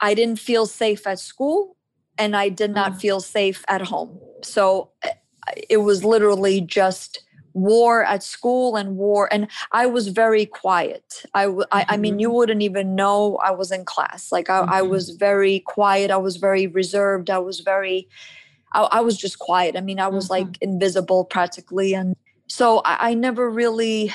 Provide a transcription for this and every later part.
I didn't feel safe at school and I did not mm. feel safe at home. So eh, it was literally just war at school and war and i was very quiet I, mm-hmm. I, I mean you mm-hmm. wouldn't even know i was in class like I, mm-hmm. I was very quiet i was very reserved i was very I, I was just quiet i mean i was mm-hmm. like invisible practically and so I, I never really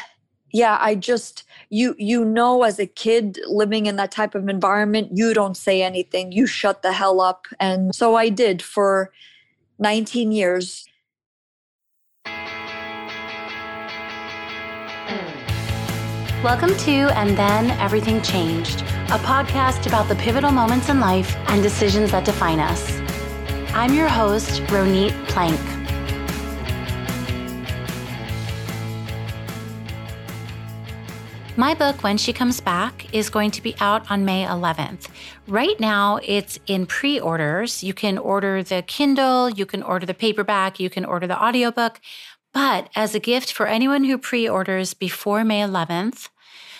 yeah i just you you know as a kid living in that type of environment you don't say anything you shut the hell up and so i did for 19 years Welcome to And Then Everything Changed, a podcast about the pivotal moments in life and decisions that define us. I'm your host, Ronit Plank. My book, When She Comes Back, is going to be out on May 11th. Right now, it's in pre orders. You can order the Kindle, you can order the paperback, you can order the audiobook. But as a gift for anyone who pre orders before May 11th,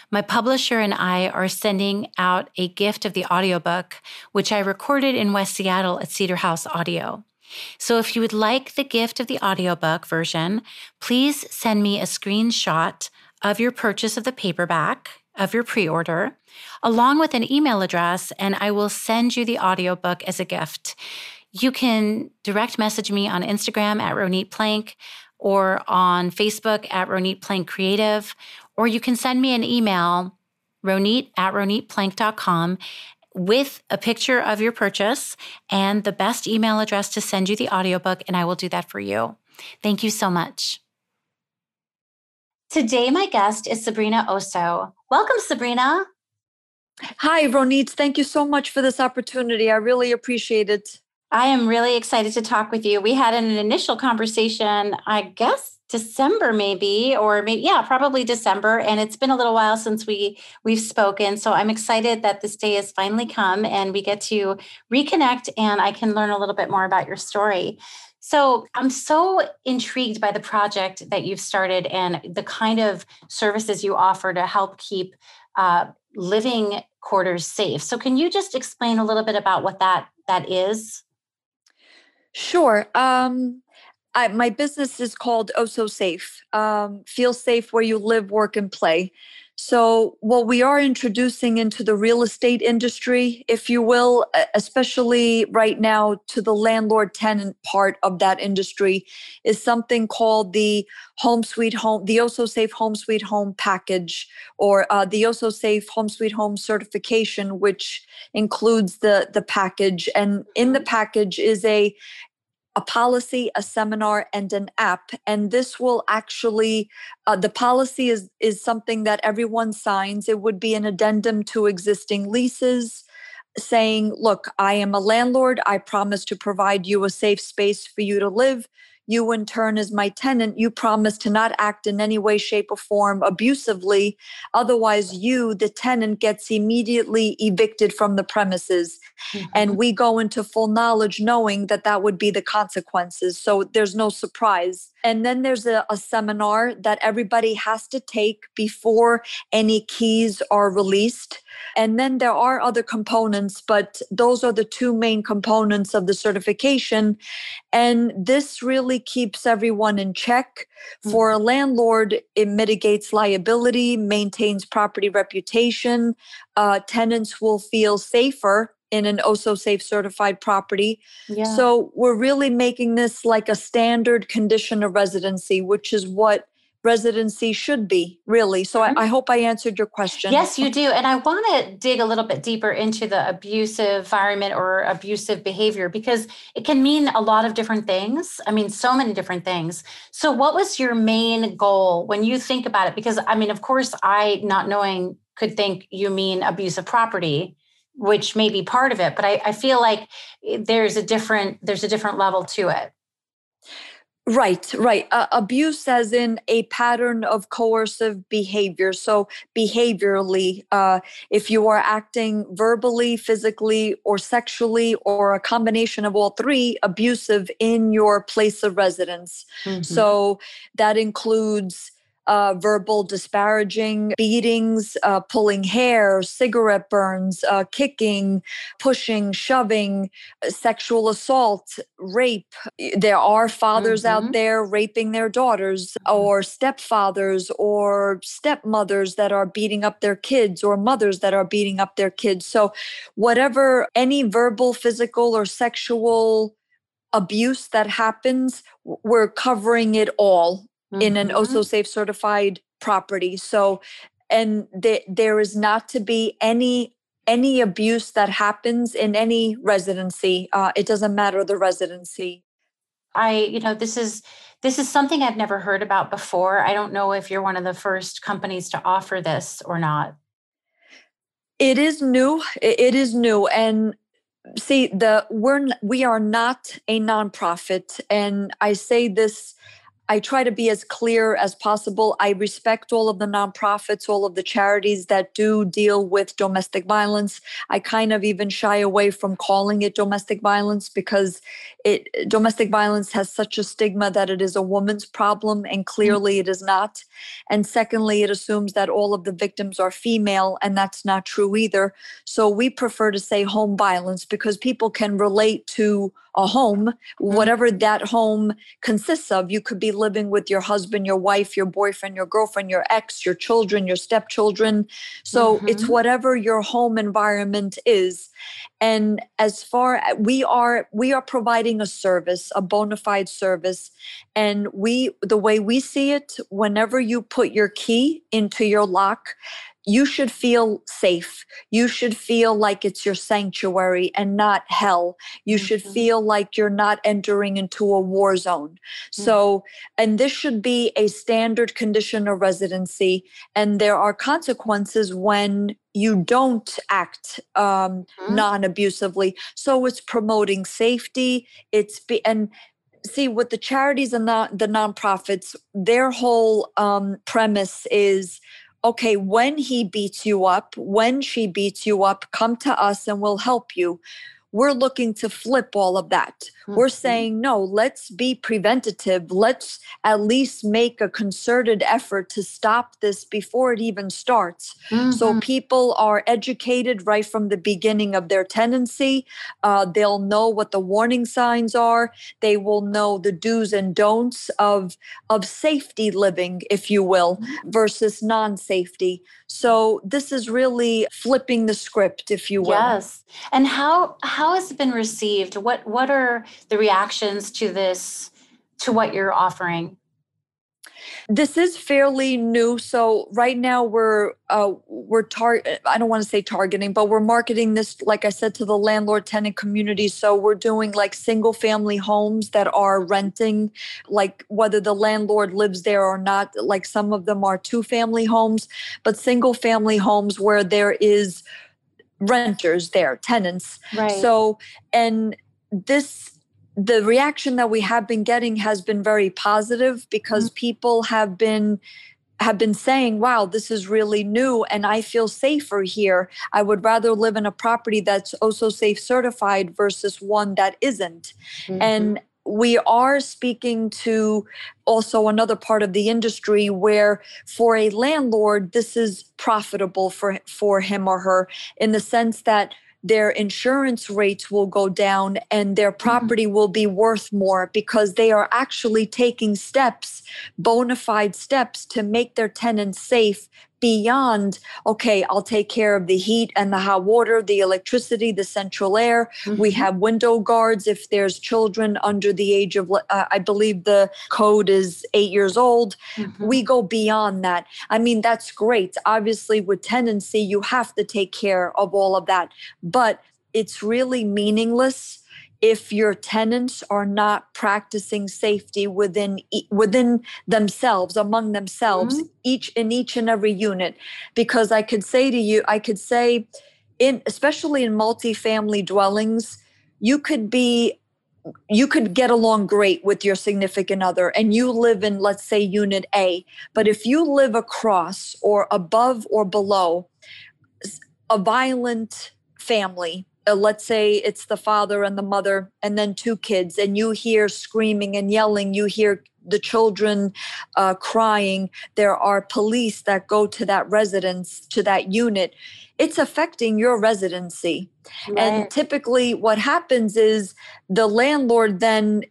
my publisher and I are sending out a gift of the audiobook, which I recorded in West Seattle at Cedar House Audio. So if you would like the gift of the audiobook version, please send me a screenshot of your purchase of the paperback of your pre-order along with an email address and I will send you the audiobook as a gift. You can direct message me on Instagram at Ronit Plank or on Facebook at Ronit Plank Creative, or you can send me an email, ronit at ronitplank.com, with a picture of your purchase and the best email address to send you the audiobook, and I will do that for you. Thank you so much. Today, my guest is Sabrina Osso. Welcome, Sabrina. Hi, Ronit. Thank you so much for this opportunity. I really appreciate it. I am really excited to talk with you. We had an initial conversation, I guess December maybe or maybe yeah, probably December and it's been a little while since we we've spoken. So I'm excited that this day has finally come and we get to reconnect and I can learn a little bit more about your story. So I'm so intrigued by the project that you've started and the kind of services you offer to help keep uh, living quarters safe. So can you just explain a little bit about what that that is? Sure. Um, I, my business is called Oh So Safe. Um, feel safe where you live, work, and play. So, what we are introducing into the real estate industry, if you will, especially right now to the landlord tenant part of that industry, is something called the Home Sweet Home, the Also Safe Home Sweet Home package, or uh, the Also Safe Home Sweet Home certification, which includes the the package. And in the package is a a policy, a seminar, and an app. And this will actually, uh, the policy is, is something that everyone signs. It would be an addendum to existing leases saying, look, I am a landlord. I promise to provide you a safe space for you to live you in turn as my tenant you promise to not act in any way shape or form abusively otherwise you the tenant gets immediately evicted from the premises mm-hmm. and we go into full knowledge knowing that that would be the consequences so there's no surprise and then there's a, a, seminar that everybody has to take before any keys are released. And then there are other components, but those are the two main components of the certification. And this really keeps everyone in check. For a landlord, it mitigates liability, maintains property reputation. Uh, tenants will feel safer in an OSO safe certified property. Yeah. So we're really making this like a standard condition of residency, which is what residency should be really. So mm-hmm. I, I, hope i answered your question. Yes you do and i want to dig a little bit deeper into the abusive environment or abusive behavior because it can mean a lot of different things i mean so many different things. So what was your main goal when you think about it? Because i mean of course i not knowing could think you mean abusive property which may be part of it but I, I feel like there's a different there's a different level to it Right, right. Uh, abuse as in a pattern of coercive behavior. So, behaviorally, uh, if you are acting verbally, physically, or sexually, or a combination of all three, abusive in your place of residence. Mm-hmm. So, that includes uh, verbal disparaging, beatings, uh, pulling hair, cigarette burns, uh, kicking, pushing, shoving, sexual assault, rape. There are fathers mm-hmm. out there raping their daughters, mm-hmm. or stepfathers, or stepmothers that are beating up their kids, or mothers that are beating up their kids. So, whatever, any verbal, physical, or sexual abuse that happens, we're covering it all mm-hmm. in an OSO mm-hmm. Safe certified property. So, and th- there is not to be any any abuse that happens in any residency. Uh, it doesn't matter the residency. I, you know, this is this is something I've never heard about before. I don't know if you're one of the first companies to offer this or not. It is new. It is new, and see the we're we are not a nonprofit, and I say this I try to be as clear as possible. I respect all of the nonprofits, all of the charities that do deal with domestic violence. I kind of even shy away from calling it domestic violence because it domestic violence has such a stigma that it is a woman's problem and mm-hmm. clearly it is not. And secondly, it assumes that all of the victims are female and that's not true either. So we prefer to say home violence because people can relate to a home, mm-hmm. whatever that home consists of. You could be living with your husband, your wife, your boyfriend, your girlfriend, your ex, your children, your stepchildren. So mm-hmm. it's whatever your home environment is. And as far as we are, we are providing a service, a bona fide service. And we, the way we see it, whenever you put your key into your lock, you should feel safe. You should feel like it's your sanctuary and not hell. You mm-hmm. should feel like you're not entering into a war zone. Mm-hmm. So, and this should be a standard condition of residency. And there are consequences when you don't act um, mm-hmm. non-abusively so it's promoting safety it's be and see with the charities and the, the nonprofits their whole um, premise is okay, when he beats you up, when she beats you up, come to us and we'll help you. We're looking to flip all of that. Mm-hmm. We're saying, no, let's be preventative. Let's at least make a concerted effort to stop this before it even starts. Mm-hmm. So people are educated right from the beginning of their tenancy. Uh, they'll know what the warning signs are. They will know the do's and don'ts of, of safety living, if you will, mm-hmm. versus non safety. So this is really flipping the script, if you will. Yes. And how how has it been received? What what are the reactions to this to what you're offering? This is fairly new. So right now we're uh, we're tar- I don't want to say targeting, but we're marketing this, like I said, to the landlord tenant community. So we're doing like single family homes that are renting, like whether the landlord lives there or not. Like some of them are two family homes, but single family homes where there is renters there, tenants. Right. So and this the reaction that we have been getting has been very positive because mm-hmm. people have been have been saying, wow, this is really new and I feel safer here. I would rather live in a property that's also safe certified versus one that isn't. Mm-hmm. And we are speaking to also another part of the industry where for a landlord this is profitable for for him or her in the sense that their insurance rates will go down and their mm-hmm. property will be worth more because they are actually taking steps, bona fide steps to make their tenants safe beyond, okay, I'll take care of the heat and the hot water, the electricity, the central air. Mm-hmm. We have window guards if there's children under the age of, uh, I believe the code is eight years old. Mm-hmm. We go beyond that. I mean, that's great. Obviously, with tenancy, you have to take care of all of that, but it's really meaningless if your tenants are not practicing safety within within themselves among themselves mm-hmm. each in each and every unit because i could say to you i could say in especially in multifamily dwellings you could be you could get along great with your significant other and you live in let's say unit A but if you live across or above or below a violent family uh, let's say it's the father and the mother and then two kids and you hear screaming and yelling you hear the children uh, crying there are police that go to that residence to that unit it's affecting your residency right. and typically what happens is the landlord then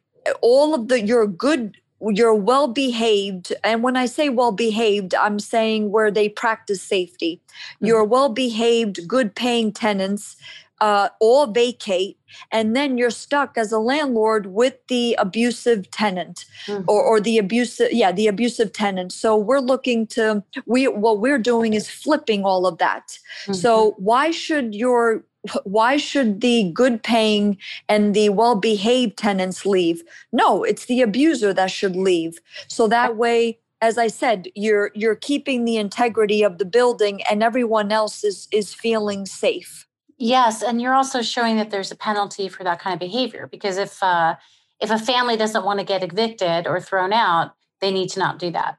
all of the your good you're well behaved and when i say well behaved i'm saying where they practice safety mm-hmm. you're well behaved good paying tenants uh, all vacate and then you're stuck as a landlord with the abusive tenant mm-hmm. or, or the abusive yeah the abusive tenant. So we're looking to we what we're doing is flipping all of that. Mm-hmm. so why should your why should the good paying and the well behaved tenants leave? No it's the abuser that should leave. So that way as i said you're you're keeping the integrity of the building and everyone else is is feeling safe yes and you're also showing that there's a penalty for that kind of behavior because if uh if a family doesn't want to get evicted or thrown out they need to not do that.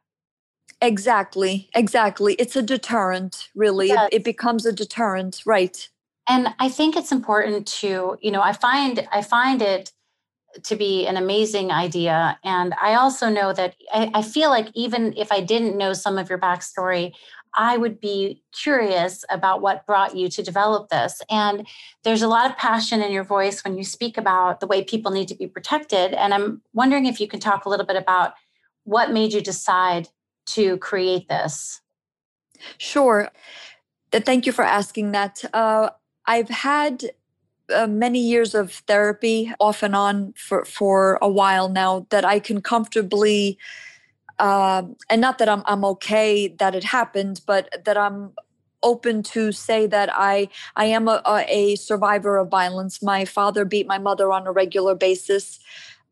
Exactly exactly. It's a deterrent really. Yes. it, it becomes a deterrent right. And i think it's important to you know i find i find it to be an amazing idea and i also know that I, I, feel like even if i didn't know some of your backstory i would be curious about what brought you to develop this. And there's a lot of passion in your voice when you speak about the way people need to be protected. And i'm wondering if you can talk a little bit about what made you decide to create this. Sure. Thank you for asking that. Uh, I've had uh, many years of therapy off and on for, for a while now that I can comfortably, uh, and not that I'm, I'm okay that it happened, but that I'm open to say that I I am a, a survivor of violence. My father beat my mother on a regular basis,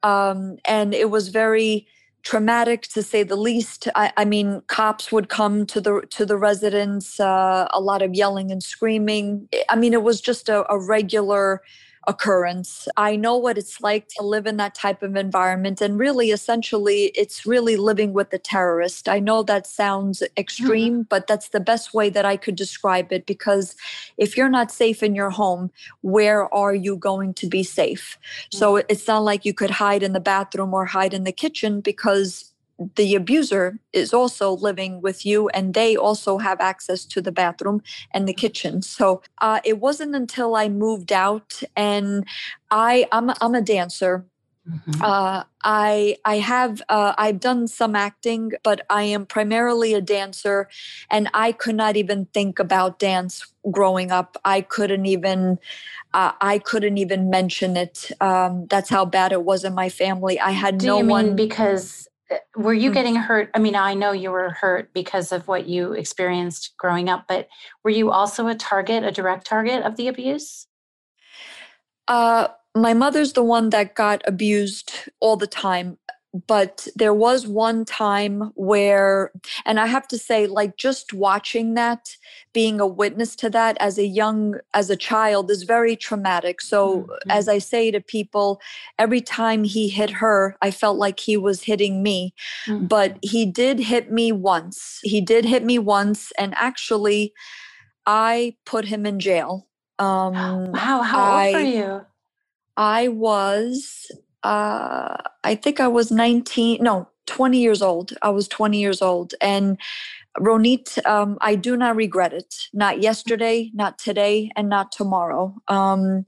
um, and it was very traumatic to say the least. I, I, mean, cops would come to the to the residence, uh, a lot of yelling and screaming. I mean, it was just a, a regular occurrence. I know what it's like to live in that type of environment. And really, essentially, it's really living with the terrorist. I know that sounds extreme, mm-hmm. but that's the best way that I could describe it because if you're not safe in your home, where are you going to be safe? Mm-hmm. So it's not like you could hide in the bathroom or hide in the kitchen because the abuser is also living with you and they also have access to the bathroom and the kitchen so uh, it wasn't until i moved out and i i'm, I'm a dancer Mm-hmm. Uh, I I have uh, I've done some acting, but I am primarily a dancer, and I could not even think about dance growing up. I couldn't even uh, I couldn't even mention it. Um, that's how bad it was in my family. I had Do no one because were you mm-hmm. getting hurt? I mean i know you were hurt because of what you experienced growing up but were you also a target a direct target of the abuse? Uh, my mother's the one that got abused all the time but there was one time where and i have to say like just watching that being a witness to that as a young as a child is very traumatic so mm-hmm. as i say to people every time he hit her i felt like he was hitting me mm-hmm. but he did hit me once he did hit me once and actually i put him in jail um wow how I, old were you i was uh, I think I was 19, no, 20 years old. I was 20 years old. And Ronit, um, I do not regret it. Not yesterday, not today, and not tomorrow. Um,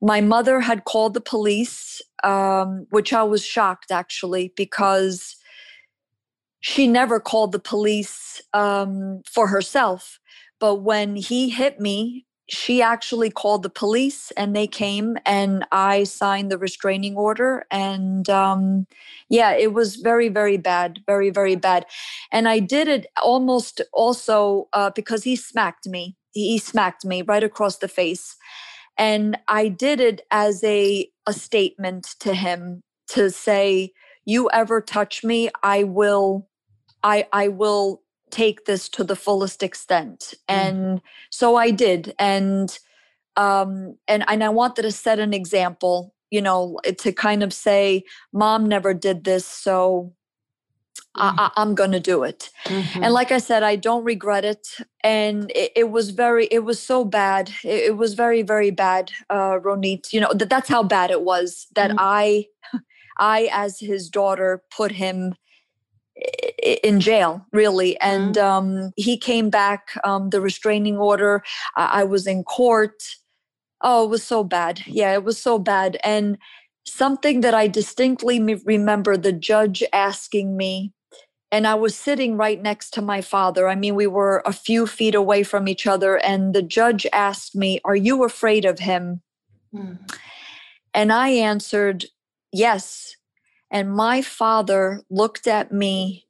my mother had called the police, um, which I was shocked actually because she never called the police um, for herself. But when he hit me, she actually called the police and they came and I signed the restraining order. And um, yeah, it was very, very bad, very, very bad. And I did it almost also uh, because he smacked me. He smacked me right across the face. And I did it as a, a statement to him to say, you ever touch me, I will, I, I will take this to the fullest extent mm. and mm. so i did and um and and i wanted to set an example you know to kind of say mom never did this so mm-hmm. I, am going to do it. Mm-hmm. And like I said, I don't regret it. And it, it was very, it was so bad. It, it was very, very bad, uh, Ronit. You know, that that's how bad it was that mm-hmm. I, I, as his daughter, put him in jail really and mm-hmm. um, he came back um, the restraining order I, I was in court oh it was so bad yeah it was so bad and something that i distinctly remember the judge asking me and I was sitting right next to my father. I mean, we were a few feet away from each other, and the judge asked me, Are you afraid of him? Mm. And I answered, Yes. And my father looked at me.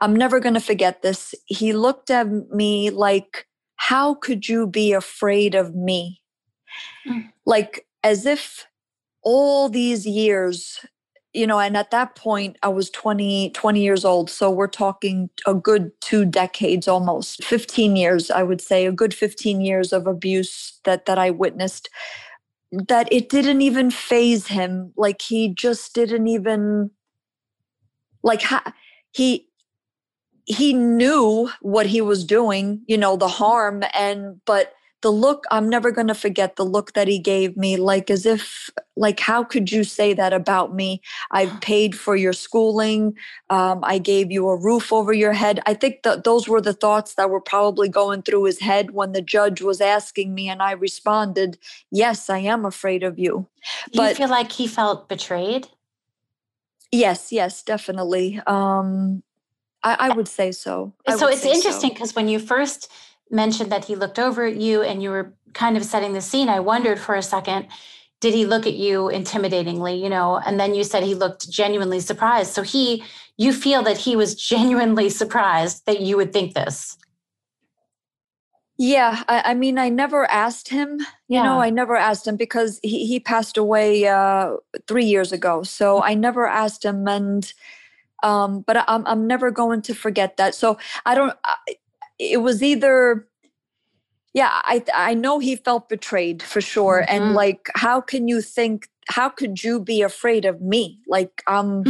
I'm never going to forget this. He looked at me like, How could you be afraid of me? Mm. Like, as if all these years you know and at that point i was 20 20 years old so we're talking a good two decades almost 15 years i would say a good 15 years of abuse that that i witnessed that it didn't even phase him like he just didn't even like ha- he he knew what he was doing you know the harm and but the look i'm never going to forget the look that he gave me like as if like how could you say that about me i paid for your schooling um, i gave you a roof over your head i think that those were the thoughts that were probably going through his head when the judge was asking me and i responded yes i am afraid of you Do but you feel like he felt betrayed yes yes definitely um I, I would say so. I so it's interesting because so. when you first mentioned that he looked over at you and you were kind of setting the scene, I wondered for a second, did he look at you intimidatingly, you know? And then you said he looked genuinely surprised. So he, you feel that he was genuinely surprised that you would think this. Yeah, I, I mean, I never asked him. You yeah. know, I never asked him because he, he passed away uh, three years ago. So mm-hmm. I never asked him, and um, but I'm I'm never going to forget that. So I don't. I, it was either yeah i i know he felt betrayed for sure mm-hmm. and like how can you think how could you be afraid of me like um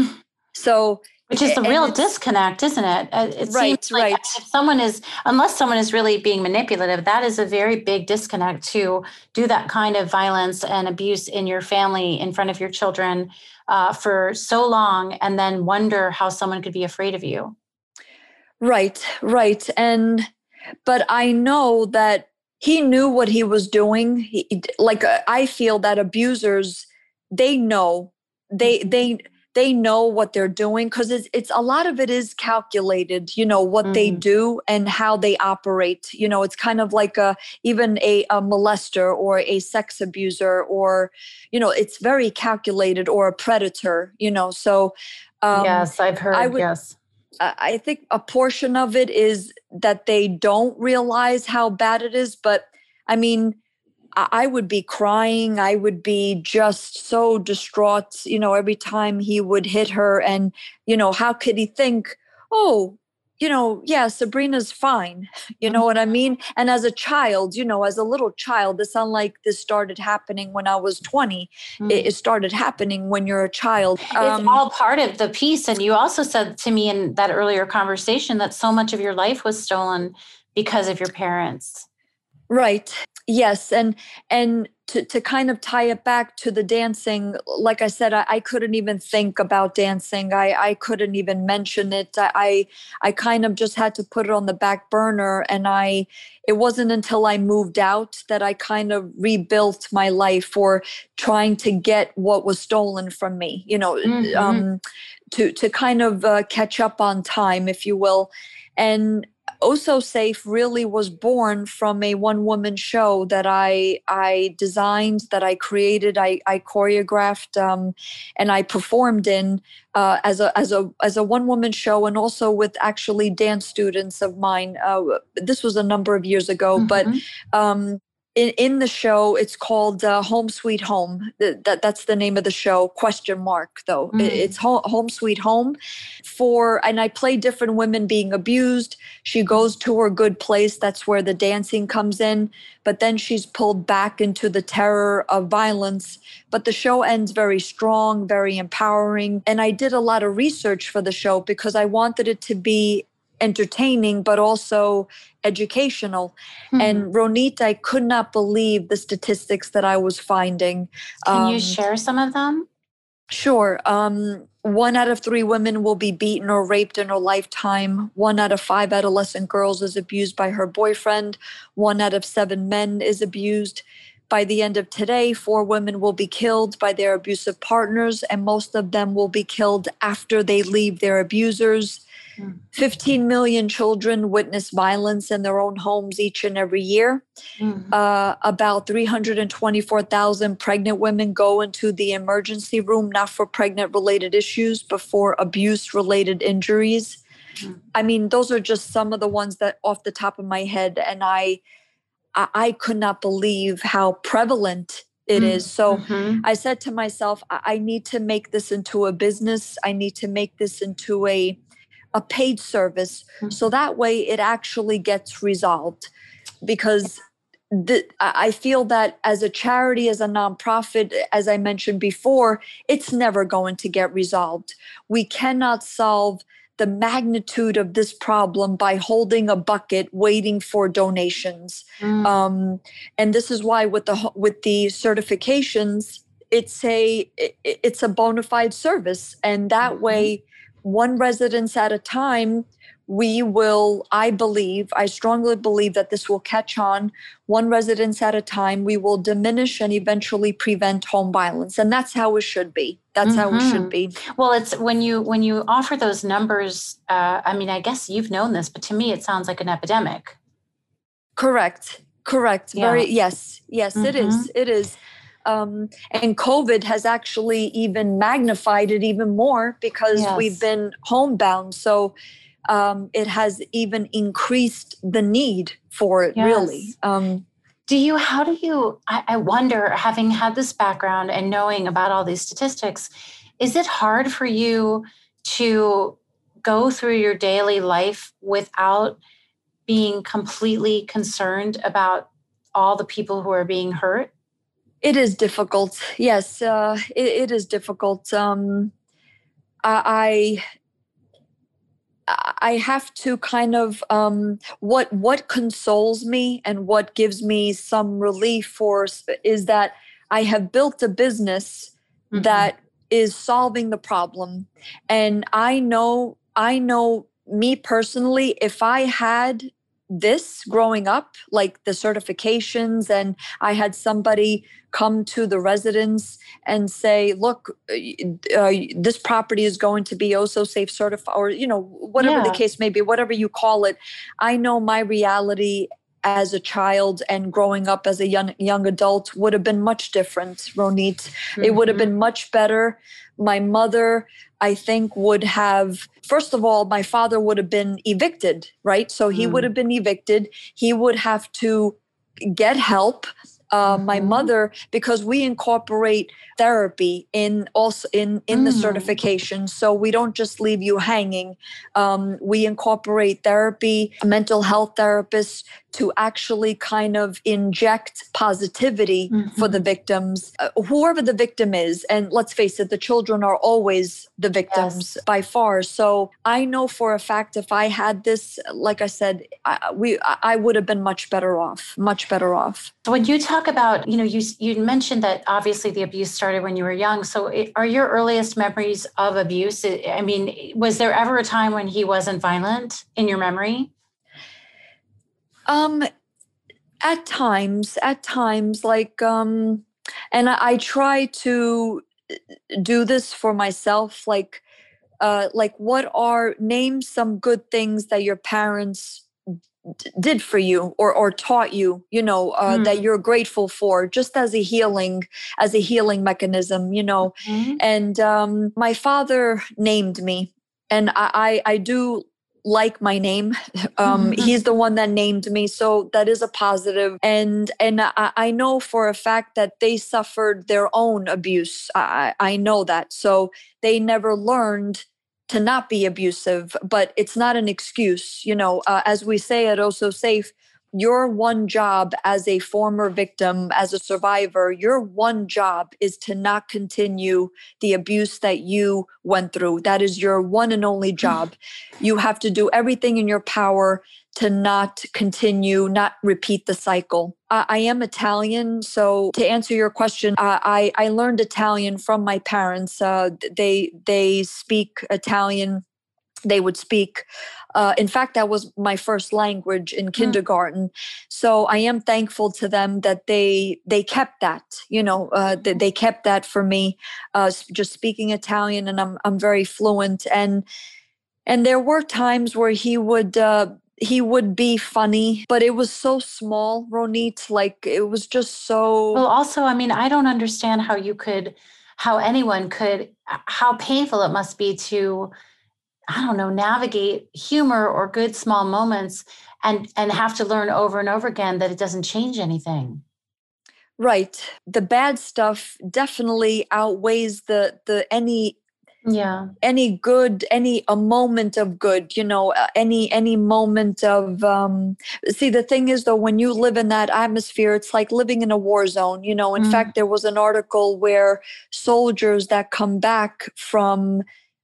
so which is the real disconnect isn't it uh, it right, seems like right. if someone is unless someone is really being manipulative that is a very big disconnect to do that kind of violence and abuse in your family in front of your children uh, for so long and then wonder how someone could be afraid of you Right, right. And, but I know that he knew what he was doing. He, like, uh, I feel that abusers, they know, they, they, they know what they're doing because it's, it's a lot of it is calculated you know what mm. they do and how they operate you know it's kind of like a even a, a molester or a sex abuser or you know it's very calculated or a predator you know so um, yes i've heard I would, yes I think a portion of it is that they don't realize how bad it is. But I mean, I would be crying. I would be just so distraught, you know, every time he would hit her. And, you know, how could he think, oh, you know, yeah, Sabrina's fine. You know what I mean? And as a child, you know, as a little child, it's unlike this started happening when I was 20. Mm. It, it, started happening when you're a child. Um, it's all part of the piece. And you also said to me in that earlier conversation that so much of your life was stolen because of your parents. Right. Yes. And, and, to, to kind of tie it back to the dancing, like I said, I, I couldn't even think about dancing. I, I couldn't even mention it. I, I, I kind of just had to put it on the back burner. And I it wasn't until I moved out that I kind of rebuilt my life for trying to get what was stolen from me, you know, mm-hmm. um, to to kind of uh, catch up on time, if you will. And Oh So Safe really was born from a one woman show that I I designed, that I created, I, I choreographed, um, and I performed in uh, as a as a as a one woman show, and also with actually dance students of mine. Uh, this was a number of years ago, mm-hmm. but um, in, in the show it's called uh, home sweet home. That, that's the name of the show. Question mark though. Mm. it's home, home sweet home for and i play different women being abused. She goes to her good place. That's where the dancing comes in. But then she's pulled back into the terror of violence. But the show ends very strong very empowering. And i did a lot of research for the show because i wanted it to be entertaining but also educational. Mm-hmm. and ronit i could not believe the statistics that i was finding can um, you share some of them? Sure um, one out of three women will be beaten or raped in her lifetime. One out of five adolescent girls is abused by her boyfriend. One out of seven men is abused. By the end of today, four women will be killed by their abusive partners, and most of them will be killed after they leave their abusers. 15 million children witness violence in their own homes each and every year. Mm-hmm. Uh, about 324,000 pregnant women go into the emergency room, not for pregnant related issues, but for abuse related injuries. Mm-hmm. I mean, those are just some of the ones that off the top of my head. And I, I, I could not believe how prevalent it mm-hmm. is. So mm-hmm. I said to myself, I, I need to make this into a business. I need to make this into a a paid service mm-hmm. so that way it actually gets resolved because the, I feel that as a charity, as a nonprofit, as I mentioned before, it's never going to get resolved. We cannot solve the magnitude of this problem by holding a bucket waiting for donations. Mm. Um, and this is why with the with the certifications, it's a it's a bona fide service, and that mm-hmm. way one residence at a time, we will, I believe, I strongly believe that this will catch on one residence at a time. We will diminish and eventually prevent home violence. And that's how it should be. That's mm-hmm. how it should mm-hmm. be. Well, it's when you when you offer those numbers, uh, I mean, I guess you've known this, but to me it sounds like an epidemic. Correct. Correct. Yeah. Very yes. Yes, mm-hmm. it is. It is. Um, and COVID has actually even magnified it even more because yes. we've been homebound. So um, it has even increased the need for it, yes. really. Um, do you, how do you, I, I wonder, having had this background and knowing about all these statistics, is it hard for you to go through your daily life without being completely concerned about all the people who are being hurt? It is difficult. Yes, uh, it, it is difficult. Um, I I have to kind of um, what what consoles me and what gives me some relief for is that I have built a business mm-hmm. that is solving the problem, and I know I know me personally if I had this growing up, like the certifications, and I had somebody come to the residence and say, "Look, uh, uh this property is going to be also safe certified," or you know, whatever yeah. the case may be, whatever you call it. I know my reality as a child and growing up as a young young adult would have been much different, Ronit. Mm-hmm. It would have been mm-hmm. much better. My mother, I think, would have first of all, my father would have been evicted, right? So he mm. would have been evicted. He would have to get help uh, mm-hmm. my mother because we incorporate therapy in also in in mm. the certification so we don't just leave you hanging um, we incorporate therapy mental health therapists to actually kind of inject positivity mm-hmm. for the victims, uh, whoever the victim is. And let's face it, the children are always the victims yes. by far. So I know for a fact if I had this, like I said, I, we I would have been much better off, much better off. When you talk about, you know, you you mentioned that obviously the abuse started when you were young. So are your earliest memories of abuse? I mean, was there ever a time when he wasn't violent in your memory? Um, at times, at times, like, um, and I, I try to uh, do this for myself, like, uh, like what are name some good things that your parents d- did for you or or taught you you know uh, mm. that you're grateful for just as a healing as a healing mechanism you know mm-hmm. and um, my father named me and I, I, I do like my name. Um, mm-hmm. He's the one that named me, so that is a. And and I, I, know for a fact that they suffered their own abuse. I, I know that, so they never learned to not be abusive. But it's not an excuse, you know. Uh, as we say at also Safe, your one job as a former victim, as a survivor, your one job is to not continue the abuse that you went through. That is your one and only job. you have to do everything in your power to not continue, not repeat the cycle. I, I am Italian, so to answer your question, I, I learned Italian from my parents. Uh, they they speak Italian they would speak uh, in fact that was my first language in hmm. kindergarten mm. so i am thankful to them that they they kept that you know uh, they, they kept that for me uh, just speaking italian and i'm i'm very fluent and and there were times where he would uh, he would be funny, but it was so small, Ronit. Like it was just so. Well, also, I mean, I don't understand how you could, how anyone could, how painful it must be to I don't know, navigate humor or good small moments and and have to learn over and over again that it doesn't change anything. Right. The bad stuff definitely outweighs the the any yeah any good any a moment of good you know uh, any any moment of um see the thing is though when you live in that atmosphere it's like living in a war zone you know in mm. fact there was an article where soldiers that come back from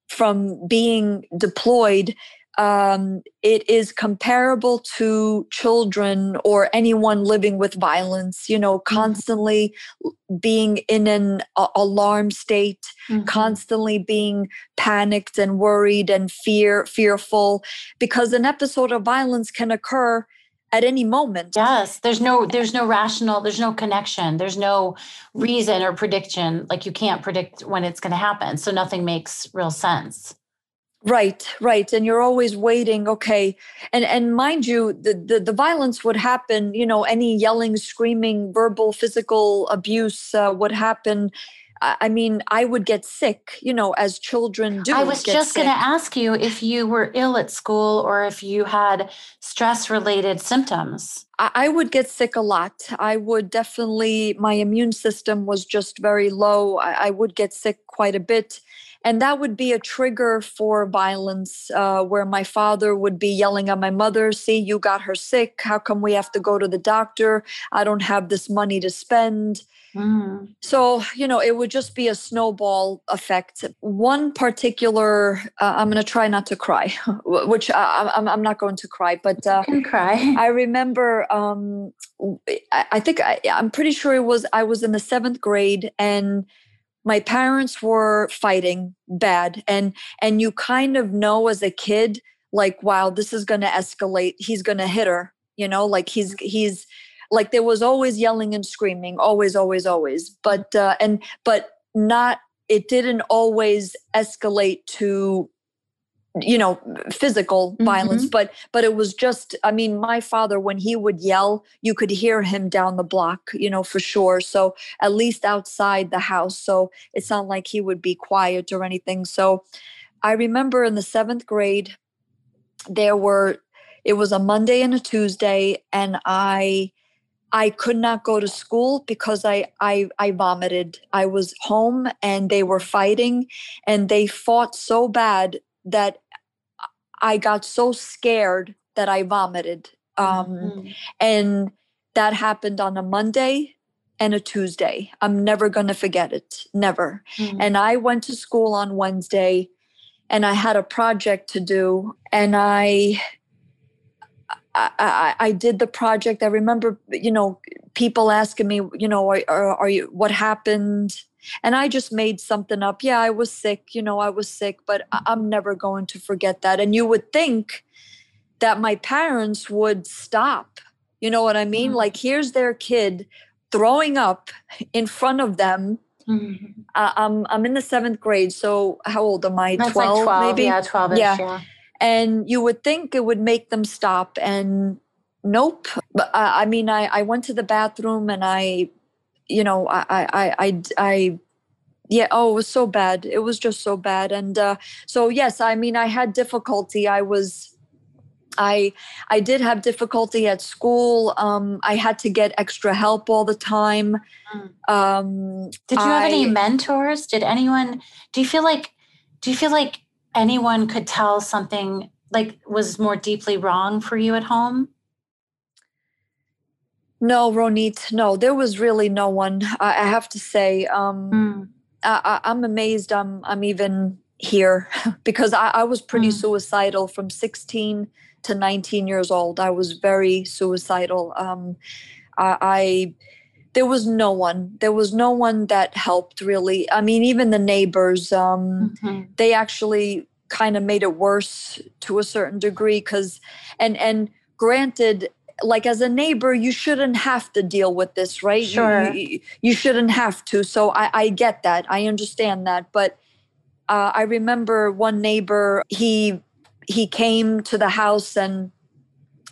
from being deployed um, it is comparable to children or anyone living with violence you know mm-hmm. constantly mm-hmm. being in an alarm state mm-hmm. constantly being panicked and worried and fear fearful because an episode of violence can occur at any moment. Yes there's no there's no rational there's no connection there's no reason or prediction like you can't predict when it's going to happen so nothing makes real sense. Right right and you're always waiting okay and and mind you the, the the, violence would happen you know any yelling screaming verbal physical abuse uh, would happen I mean, I would get sick, you know, as children do. I was just going to ask you if you were ill at school or if you had stress related symptoms. I would get sick a lot. I would definitely, my immune system was just very low. I, would get sick quite a bit. And that would be a trigger for violence uh, where my father would be yelling at my mother, See, you got her sick. How come we have to go to the doctor? I don't have this money to spend. Mm. So, you know, it would just be a snowball effect. One particular, uh, I'm going to try not to cry, which I, I'm, I'm not going to cry, but uh, can cry. I remember, um, I, I think I, I'm pretty sure it was, I was in the seventh grade and my parents were fighting bad and and you kind of know as a kid like wow this is going to escalate. He's going to hit her you know like he's he's like there was always yelling and screaming always always always. But uh, and but not it didn't always escalate to you know physical mm-hmm. violence but but it was just i mean my father when he would yell you could hear him down the block you know for sure so at least outside the house so it's not like he would be quiet or anything so i remember in the 7th grade there were it was a monday and a tuesday and i I could not go to school because I, I I vomited. I was home and they were fighting and they fought so bad that I got so scared that I vomited. Um, mm-hmm. And that happened on a Monday and a Tuesday. I'm never going to forget it. Never. Mm-hmm. And I went to school on Wednesday and I had a project to do. And I I, I, did the project. I remember, you know, people asking me, you know, are, are, are, you, what happened? And I just made something up. Yeah, I was sick, you know, I was sick, but I'm never going to forget that. And you would think that my parents would stop. You know what I mean? Mm-hmm. Like, here's their kid throwing up in front of them. Mm-hmm. Uh, I'm I'm in the seventh grade, so how old am I? Twelve, like 12 maybe. Yeah, twelve. Yeah. yeah and you would think it would make them stop and nope uh, i mean I, I went to the bathroom and i you know i i i, I yeah oh it was so bad it was just so bad and uh, so yes i mean i had difficulty i was I I did have difficulty at school. Um, I had to get extra help all the time. Mm. Um, did you have I, any mentors? Did anyone? Do you feel like? Do you feel like anyone could tell something like was more deeply wrong for you at home? No, Ronit. No, there was really no one. I, I have to say, um, mm. I, am amazed. I'm I'm even here because I, I was pretty mm. suicidal from 16 to 19 years old. I was very suicidal. Um, I, I there was no one. There was no one that helped really. I mean, even the neighbors. Um, mm-hmm. They actually kind of made it worse to a certain degree because, and and granted, like as a neighbor, you shouldn't have to deal with this, right? Sure. You, you, shouldn't have to. So I, I get that. I understand that. But uh, I remember one neighbor. He he came to the house and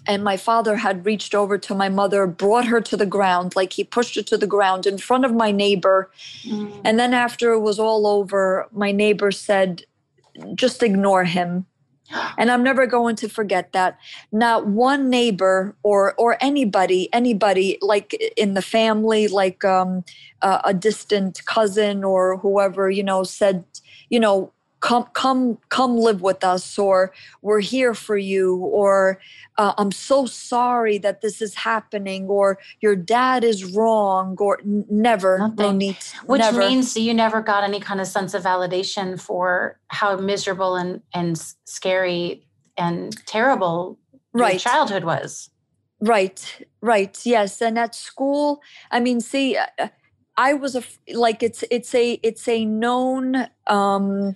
and my father had reached over to my mother brought her to the ground like he pushed her to the ground in front of my neighbor mm. and then after it was all over my neighbor said just ignore him and i'm never going to forget that. Not one neighbor or or anybody anybody like in the family like um, uh, a distant cousin or whoever you know said you know come come come live with us or we're here for you or uh, i'm so sorry that this is happening or your dad is wrong or n- never Nothing. Need, which never. means you never got any kind of sense of validation for how miserable and and scary and terrible right. your childhood was right right yes and at school i mean see uh, I was a like it's it's a it's a known um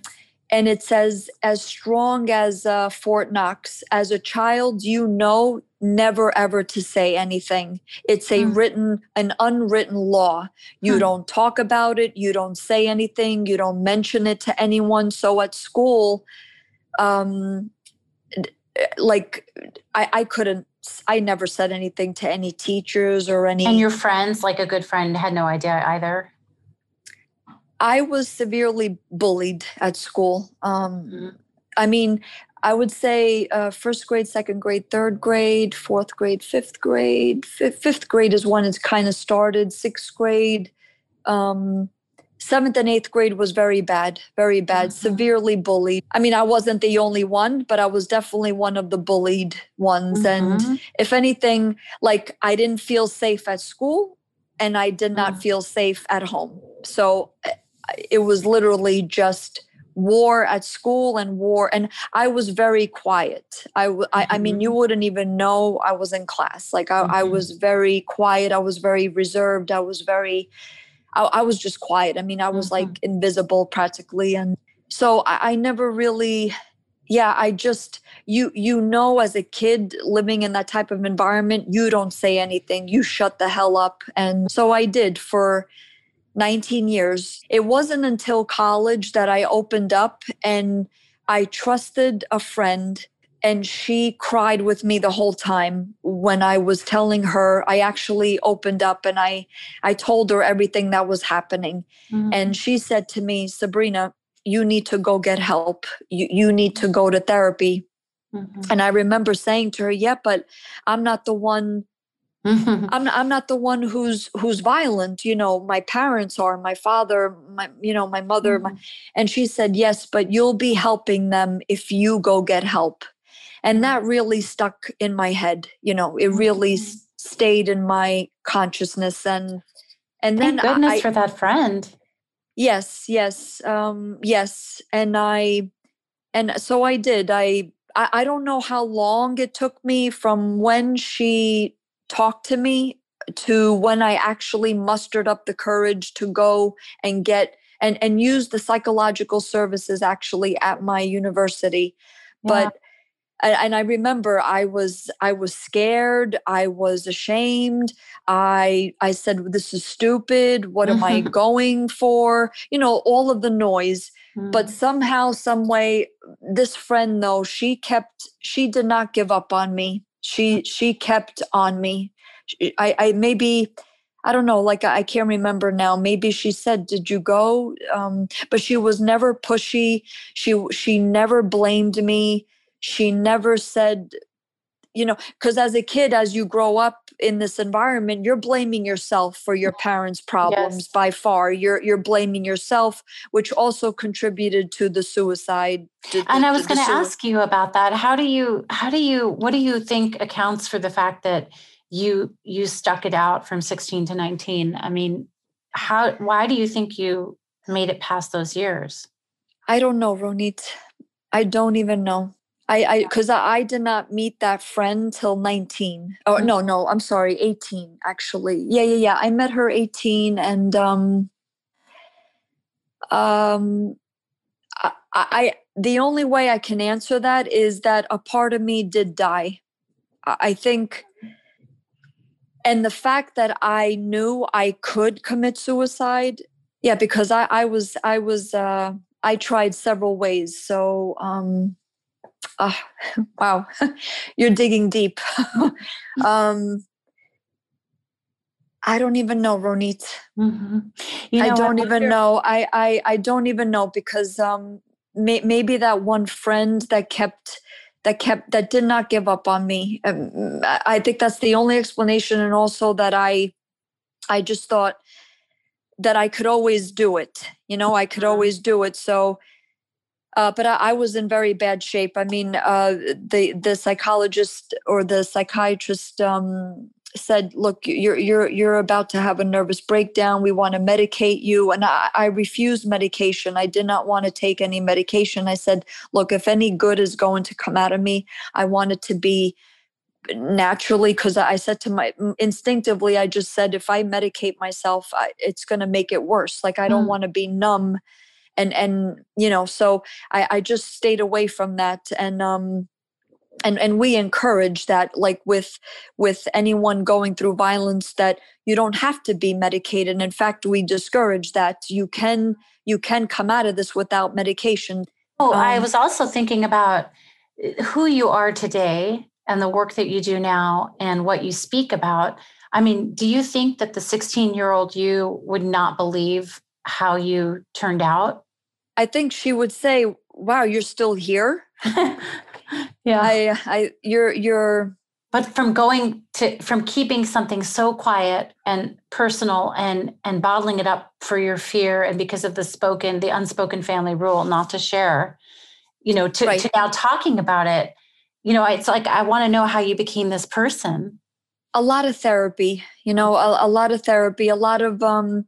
and it says as strong as uh, fort knox. As a child you know never ever to say anything. It's a mm. written an unwritten law. You hmm. don't talk about it. You don't say anything. You don't mention it to anyone. So at school um like i i couldn't i never said anything to any teachers or any and your friends like a good friend had no idea either I was severely bullied at school. Um, mm-hmm. I mean, I would say uh, first grade, second grade, third grade, fourth grade, fifth grade. F- fifth grade is when it's kind of started. Sixth grade, um, seventh and eighth grade was very bad, very bad, mm-hmm. severely bullied. I mean, I wasn't the only one, but I was definitely one of the bullied ones. Mm-hmm. And if anything, like I didn't feel safe at school and I did not mm. feel safe at home. So eh, it was literally just war at school and war and i was very quiet. I i, I mean you mm-hmm. wouldn't even know i was in class. Like I, mm-hmm. I was very quiet. I was very reserved. I was very I, I was just quiet. I mean i was mm-hmm. like invisible practically and so I, I never really yeah i just you you know as a kid living in that type of environment you don't say anything. You shut the hell up. And so i did for 19 years. It wasn't until college that I opened up and I trusted a friend and she cried with me the whole time when I was telling her I actually opened up and I I told her everything that was happening mm-hmm. and she said to me Sabrina you need to go get help you you need to go to therapy mm-hmm. and I remember saying to her yeah but I'm not the one I'm I'm not the one who's who's violent. You know, my parents are, my father, my you know, my mother. Mm-hmm. My, and she said, yes, but you'll be helping them if you go get help. And that really stuck in my head. You know, it really mm-hmm. stayed in my consciousness. And and Thank then goodness I, for that friend. Yes, yes, um, yes. And I and so I did. I I don't know how long it took me from when she talk to me to when I actually mustered up the courage to go and get and and use the psychological services actually at my university. Yeah. But and I remember I was I was scared, I was ashamed. I I said this is stupid. What am I going for? You know, all of the noise. Mm. But somehow some way this friend though, she kept she did not give up on me she she kept on me. I i maybe i don't know like i can't remember now. Maybe she said did you go? Um but she was never pushy. She she never blamed me. She never said you know because as a kid as you grow up in this environment you're blaming yourself for your parents problems yes. by far. You're you're blaming yourself which also contributed to the suicide to, and i was going to ask you about that. How do you how do you what do you think accounts for the fact that you you stuck it out from 16 to 19 i mean how why do you think you made it past those years? I don't know ronit. I don't even know I, I, because I, did not meet that friend till 19. Oh, mm-hmm. no, no, I'm sorry, 18, actually. Yeah, yeah, yeah. I met her 18 and, um, um, I, I, the only way I can answer that is that a part of me did die. I think, and the fact that I knew I could commit suicide, yeah, because I, I was, I was, uh, I tried several ways. So, um, oh, wow, you're digging deep. um, I don't even know, Ronit. Mm-hmm. You know, I don't I even know. I, I I don't even know because um, may, maybe that one friend that kept that kept that did not give up on me. Um, I think that's the only explanation, and also that I I just thought that I could always do it. You know, I could mm-hmm. always do it. So uh, but I, I, was in very bad shape. I mean, uh, the the psychologist or the psychiatrist um, said, "Look, you're you're you're about to have a nervous breakdown. We want to medicate you." And I, I refused medication. I did not want to take any medication. I said, "Look, if any good is going to come out of me, I want it to be." naturally because i said to my instinctively i just said if i medicate myself I, it's going to make it worse like i don't mm. want to be numb and and you know so i i just stayed away from that and um and and we encourage that like with with anyone going through violence that you don't have to be medicated. In fact we discourage that you can you can come out of this without medication. Oh um, i was also thinking about eh, who you are today and the work that you do now and what you speak about. I mean do you think that the 16 year old you would not believe how you turned out I think she would say, "Wow, you're still here." yeah. I I you're you're but from going to from keeping something so quiet and personal and and bottling it up for your fear and because of the spoken the unspoken family rule not to share you know to, right. to now talking about it you know it's like i want to know how you became this person a lot of therapy you know a, a lot of therapy a lot of um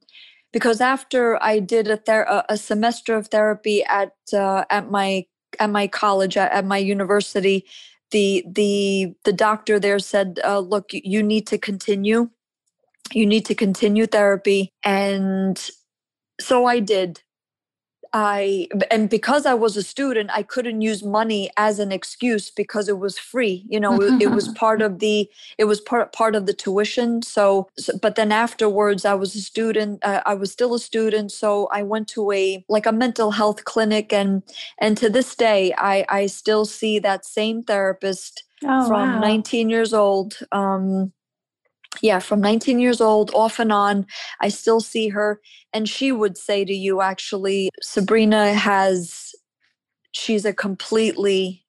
because after I did a ther- a semester of therapy at uh, at my at my college at, at, my university, the the the doctor there said, uh, "Look, you need to continue. You need to continue therapy." And so I did. I and because I was a student, I couldn't use money as an excuse because it was free. You know, it, it, was part of the it was part part of the tuition. So, so but then afterwards, I was a student. Uh, I was still a student, so I went to a like a mental health clinic, and and to this day, I I still see that same therapist oh, from wow. 19 years old. Um, yeah, from 19 years old, off and on, I still see her. And she would say to you, actually, Sabrina has, she's a completely,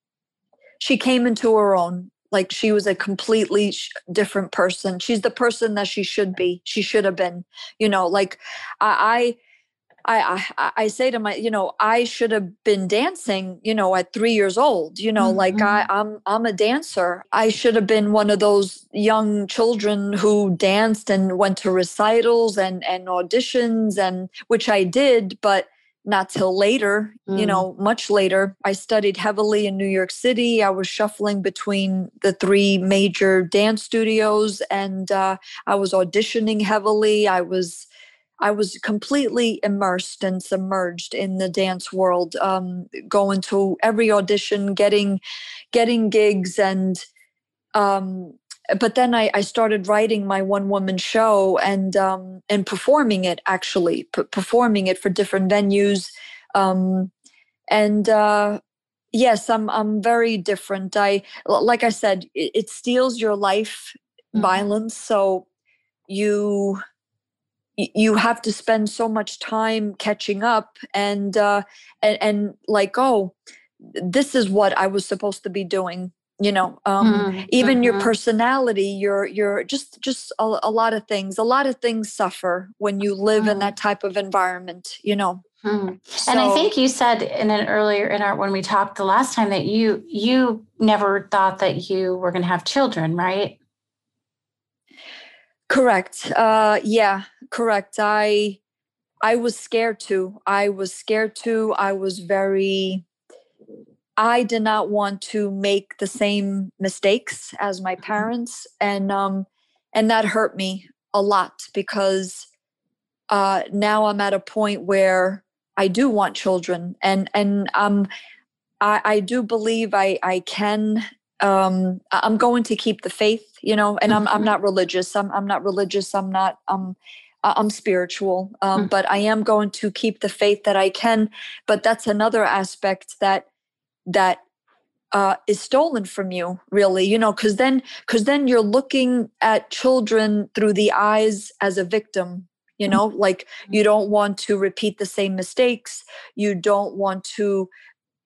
she came into her own. Like she was a completely different person. She's the person that she should be. She should have been, you know, like I, I I, I, I say to my, you know, I should have been dancing, you know, at three years old. You know, mm-hmm. like I, mm-hmm. I'm I'm a dancer. I should have been one of those young children who danced and went to recitals and and auditions and which I did, but not till later, mm. you know, much later. I studied heavily in New York City. I was shuffling between the three major dance studios and uh, I was auditioning heavily. I was I was completely immersed and submerged in the dance world, um, going to every audition, getting getting gigs, and um, but then I, I, started writing my one woman show and um, and performing it actually p- performing it for different venues, um, and uh, yes, I'm I'm very different. I like I said, it, it steals your life, mm-hmm. violence. So you you have to spend so much time catching up and uh and, and like oh this is what i was supposed to be doing you know um, mm-hmm. even your mm-hmm. personality your your just just a, a, lot of things a lot of things suffer when you live mm-hmm. in that type of environment you know mm-hmm. so, and i think you said in an earlier in our when we talked the last time that you you never thought that you were going to have children right correct uh yeah correct i i was scared too i was scared too i was very I did not want to make the same mistakes as my mm-hmm. parents, and um, and that hurt me a lot because uh, now I'm at a point where I do want children, and and um, I, I do believe I I can. Um, I'm going to keep the faith, you know, and I'm I'm mm-hmm. not religious. I'm I'm not religious. I'm not um. I'm spiritual, um, mm. but I am going to keep the faith that I can. But that's another aspect that that uh, is stolen from you really you know because then because then you're looking at children through the eyes as a victim you know like you don't want to repeat the same mistakes you don't want to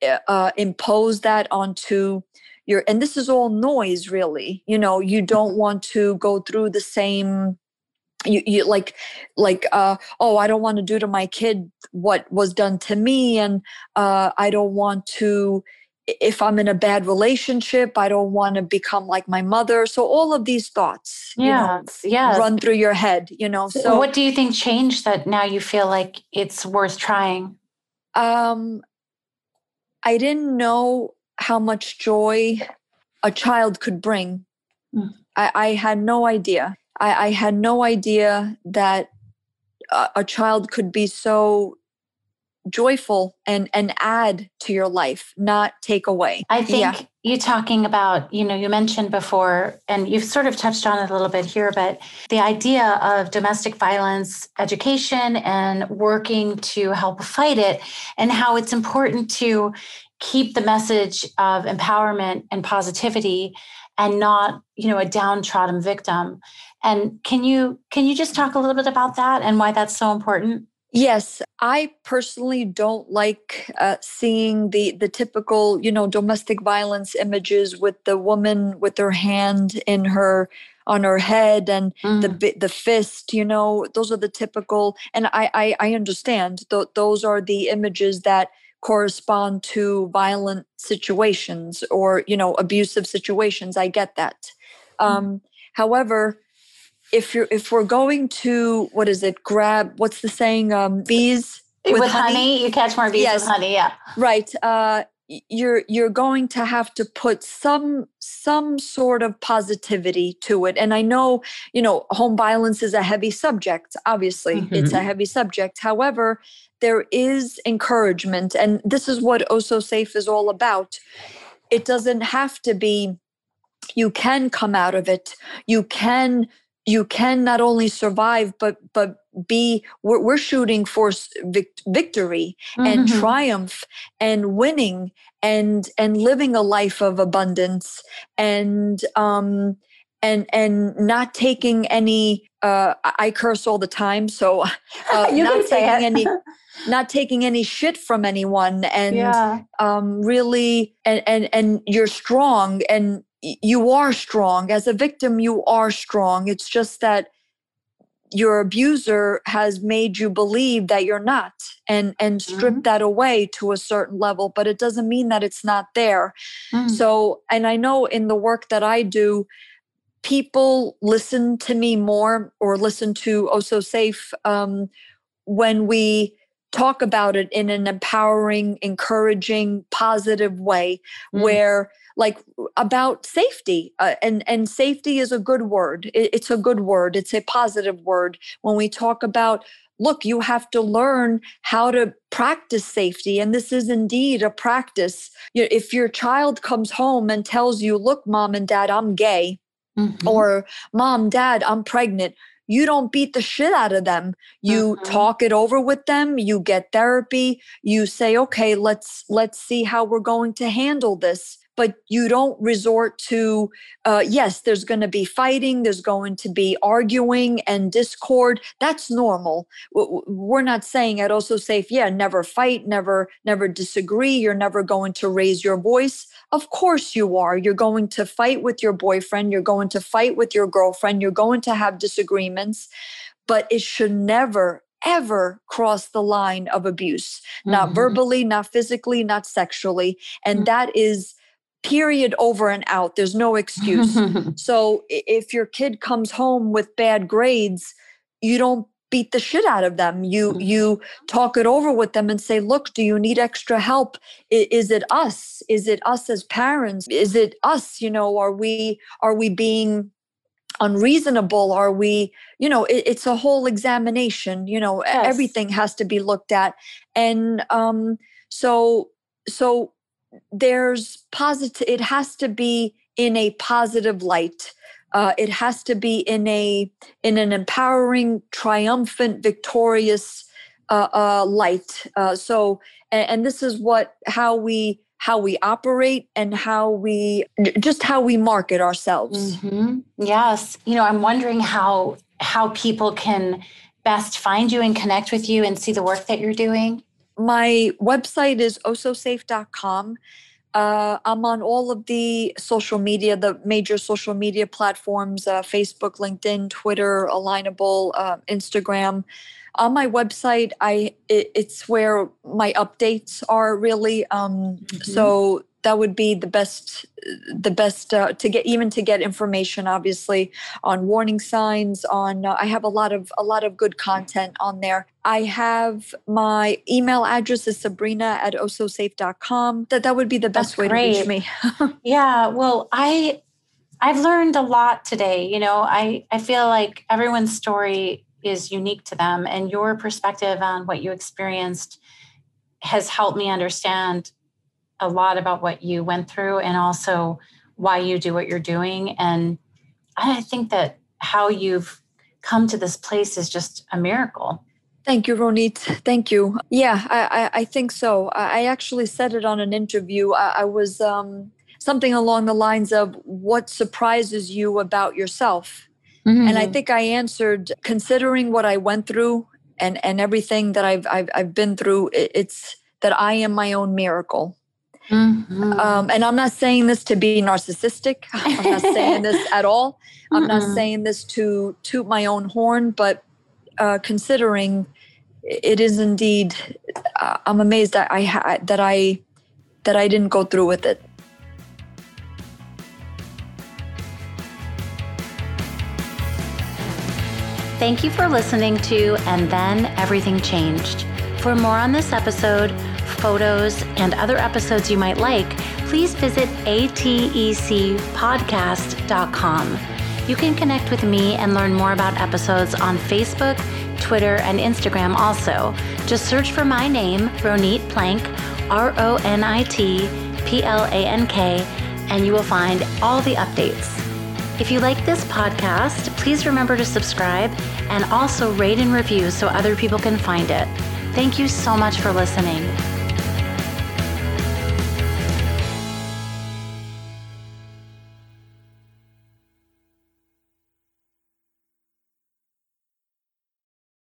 eh, uh, impose that onto your and this is all noise really you know you don't want to go through the same you, you like like uh oh i don't want to do to my kid what was done to me and uh i don't want to if I'm in a bad relationship, I don't want to become like my mother. So all of these thoughts, yeah, yeah, run through your head. You know. So, what do you think changed that now you feel like it's worth trying? Um, I didn't know how much joy a child could bring. Mm. I, I, had no idea. I, I had no idea that a, a child could be so joyful and and add to your life not take away i think yeah. you talking about you know you mentioned before and you've sort of touched on it a little bit here but the idea of domestic violence education and working to help fight it and how it's important to keep the message of empowerment and positivity and not you know a downtrodden victim and can you can you just talk a little bit about that and why that's so important Yes, I personally don't like uh, seeing the the typical, you know, domestic violence images with the woman with her hand in her on her head and mm. the the fist. You know, those are the typical, and I I, I understand th- those are the images that correspond to violent situations or you know abusive situations. I get that. Mm. Um, however, if you're if we're going to what is it grab what's the saying um bees with, with honey? honey? you catch more bees yes. with honey yeah right uh you're you're going to have to put some some sort of positivity to it and i know you know home violence is a heavy subject obviously mm-hmm. it's a heavy subject however there is encouragement and this is what oh so safe is all about it doesn't have to be you can come out of it you can you can not only survive but but be we're, we're shooting for vic- victory mm-hmm. and triumph and winning and and living a life of abundance and um and and not taking any uh i curse all the time so uh, not taking any not taking any shit from anyone and yeah. um really and and and you're strong and you are strong. As a victim, you are strong. It's just that your abuser has made you believe that you're not and and strip mm-hmm. that away to a certain level but it doesn't mean that it's not there mm. so and i know in the work that i do people listen to me more or listen to oh so safe um, when we talk about it in an empowering encouraging positive way mm. where like about safety uh, and and safety is a good word it, it's a good word it's a positive word when we talk about look you have to learn how to practice safety and this is indeed a practice if your child comes home and tells you look mom and dad i'm gay mm-hmm. or mom dad i'm pregnant you don't beat the shit out of them you mm-hmm. talk it over with them you get therapy you say okay let's let's see how we're going to handle this but you don't resort to uh, yes there's going to be fighting there's going to be arguing and discord that's normal we're not saying at also safe yeah never fight never never disagree you're never going to raise your voice of course you are you're going to fight with your boyfriend you're going to fight with your girlfriend you're going to have disagreements but it should never ever cross the line of abuse, mm-hmm. not verbally, not physically, not sexually. And mm-hmm. that is period over and out. There's no excuse. so if your kid comes home with bad grades, you don't beat the shit out of them. You mm-hmm. you talk it over with them and say, "Look, do you need extra help? Is, is it us? Is it us as parents? Is it us, you know, are we are we being unreasonable are we you know it, it's a whole examination you know yes. everything has to be looked at and um so so there's positive it has to be in a positive light uh, it has to be in a in an empowering triumphant victorious uh, uh, light uh, so and, and this is what how we how we operate and how we just how we market ourselves. Mm-hmm. Yes. You know, I'm wondering how how people can best find you and connect with you and see the work that you're doing. My website is ososafe.com. Uh, I'm on all of the social media, the major social media platforms uh, Facebook, LinkedIn, Twitter, Alignable, uh, Instagram on my website i it, it's where my updates are really um, mm-hmm. so that would be the best the best uh, to get even to get information obviously on warning signs on uh, i have a lot of a lot of good content on there i have my email address is sabrina at ososafe.com that that would be the best That's way great. to reach me yeah well i i've learned a lot today you know i i feel like everyone's story is unique to them. And your perspective on what you experienced has helped me understand a lot about what you went through and also why you do what you're doing. And I think that how you've come to this place is just a miracle. Thank you, Ronit. Thank you. Yeah, I, I, I think so. I actually said it on an interview. I, I was um, something along the lines of what surprises you about yourself Mm-hmm. And I think I answered considering what I went through and and everything that I've I've, I've been through. It's that I am my own miracle. Mm-hmm. Um, and I'm not saying this to be narcissistic. I'm not saying this at all. I'm mm-hmm. not saying this to toot my own horn, but uh, considering it is indeed, uh, I'm amazed that I ha- that I that I didn't go through with it. Thank you for listening to And Then Everything Changed. For more on this episode, photos, and other episodes you might like, please visit atecpodcast.com. You can connect with me and learn more about episodes on Facebook, Twitter, and Instagram also. Just search for my name, Ronit Plank, R O N I T P L A N K, and you will find all the updates. If you like this podcast, please remember to subscribe and also rate and review so other people can find it. Thank you so much for listening.